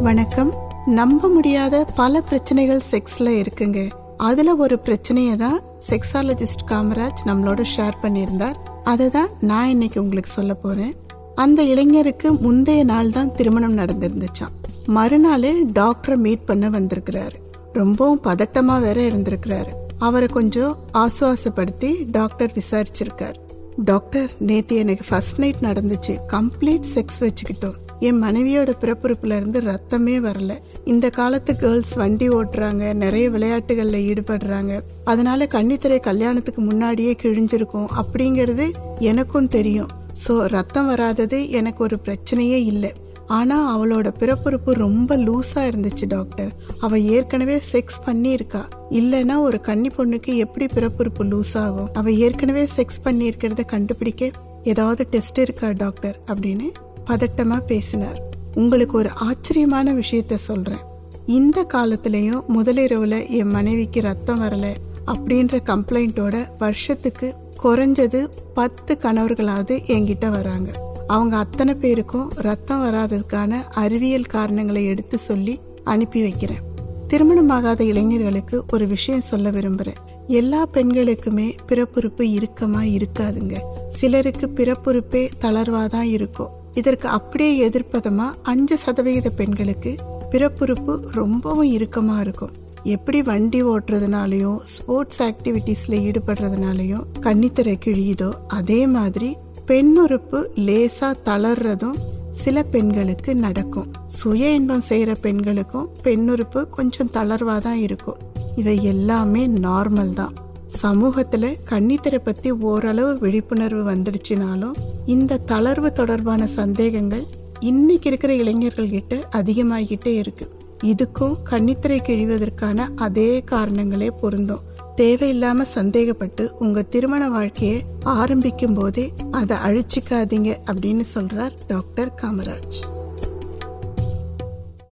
வணக்கம். நம்ப முடியாத பல பிரச்சனைகள் செக்ஸ்ல இருக்குங்க. அதுல ஒரு பிரச்சனையை தான் செக்ஸாலஜிஸ்ட் காமராஜ் நம்மளோட ஷேர் பண்ணியிருந்தார். அதை தான் நான் இன்னைக்கு உங்களுக்கு சொல்ல போறேன். அந்த இளைஞருக்கு முந்தைய நாள் தான் திருமணம் நடந்திருந்துச்சான் மறுநாள் டாக்டரை மீட் பண்ண வந்திருக்கிறாரு. ரொம்பவும் பதட்டமா வேற இருந்திருக்கிறாரு. அவரை கொஞ்சம் ஆசுவாசப்படுத்தி டாக்டர் விசாரிச்சிருக்கார். டாக்டர் நேத்து எனக்கு ஃபர்ஸ்ட் நைட் நடந்துச்சு. கம்ப்ளீட் செக்ஸ் வச்சுக்கிட்டோம். என் மனைவியோட பிறப்புறுப்புல இருந்து ரத்தமே வரல. இந்த காலத்து கேர்ள்ஸ் வண்டி ஓட்டுறாங்க நிறைய விளையாட்டுகள்ல ஈடுபடுறாங்க. அதனால கன்னித்துறை கல்யாணத்துக்கு முன்னாடியே கிழிஞ்சிருக்கும் அப்படிங்கிறது எனக்கும் தெரியும். ஸோ ரத்தம் வராதது எனக்கு ஒரு பிரச்சனையே இல்லை. ஆனா அவளோட பிறப்புறுப்பு ரொம்ப லூஸா இருந்துச்சு டாக்டர் அவ ஏற்கனவே செக்ஸ் பண்ணியிருக்கா. இல்லைன்னா ஒரு கன்னி பொண்ணுக்கு எப்படி பிறப்புறுப்பு லூஸ் ஆகும் அவ ஏற்கனவே செக்ஸ் பண்ணியிருக்கிறத கண்டுபிடிக்க ஏதாவது டெஸ்ட் இருக்கா டாக்டர் அப்படின்னு பதட்டமா பேசினார். உங்களுக்கு ஒரு ஆச்சரியமான விஷயத்த சொல்றேன். இந்த காலத்துலேயும் முதலிரவுல என் மனைவிக்கு ரத்தம் வரல அப்படின்ற கம்ப்ளைண்ட்டோட வருஷத்துக்கு குறைஞ்சது பத்து கணவர்களாவது என்கிட்ட வராங்க. அவங்க அத்தனை பேருக்கும் ரத்தம் வராததுக்கான அறிவியல் காரணங்களை எடுத்து சொல்லி அனுப்பி வைக்கிறேன். திருமணமாகாத இளைஞர்களுக்கு ஒரு விஷயம் சொல்ல விரும்புகிறேன் எல்லா பெண்களுக்குமே பிறப்புறுப்பு இறுக்கமாக இருக்காதுங்க. சிலருக்கு பிறப்புறுப்பே தளர்வாக தான் இருக்கும். இதற்கு அப்படியே எதிர்ப்பதமா அஞ்சு சதவிகித பெண்களுக்கு பிறப்புறுப்பு ரொம்பவும் இறுக்கமா இருக்கும். எப்படி வண்டி ஓட்டுறதுனாலையும் ஸ்போர்ட்ஸ் ஆக்டிவிட்டீஸ்ல ஈடுபடுறதுனாலையும் கன்னித்தரை கிழியுதோ அதே மாதிரி பெண்ணுறுப்பு லேசா தளர்றதும் சில பெண்களுக்கு நடக்கும். சுய இன்பம் செய்யற பெண்களுக்கும் பெண்ணுறுப்பு கொஞ்சம் தளர்வாக தான் இருக்கும். இவை எல்லாமே நார்மல் தான். சமூகத்தில் கன்னித்தரை பற்றி ஓரளவு விழிப்புணர்வு வந்துடுச்சுனாலும் இந்த தளர்வு தொடர்பான சந்தேகங்கள் இன்னைக்கு இருக்கிற இளைஞர்கள் கிட்ட அதிகமாகிட்டே இருக்கு. இதுக்கும் கன்னித்திரை கிழிவதற்கான அதே காரணங்களே பொருந்தும். தேவையில்லாம சந்தேகப்பட்டு உங்க திருமண வாழ்க்கையை ஆரம்பிக்கும் போதே அதை அழிச்சிக்காதீங்க அப்படின்னு சொல்றார் டாக்டர் காமராஜ்.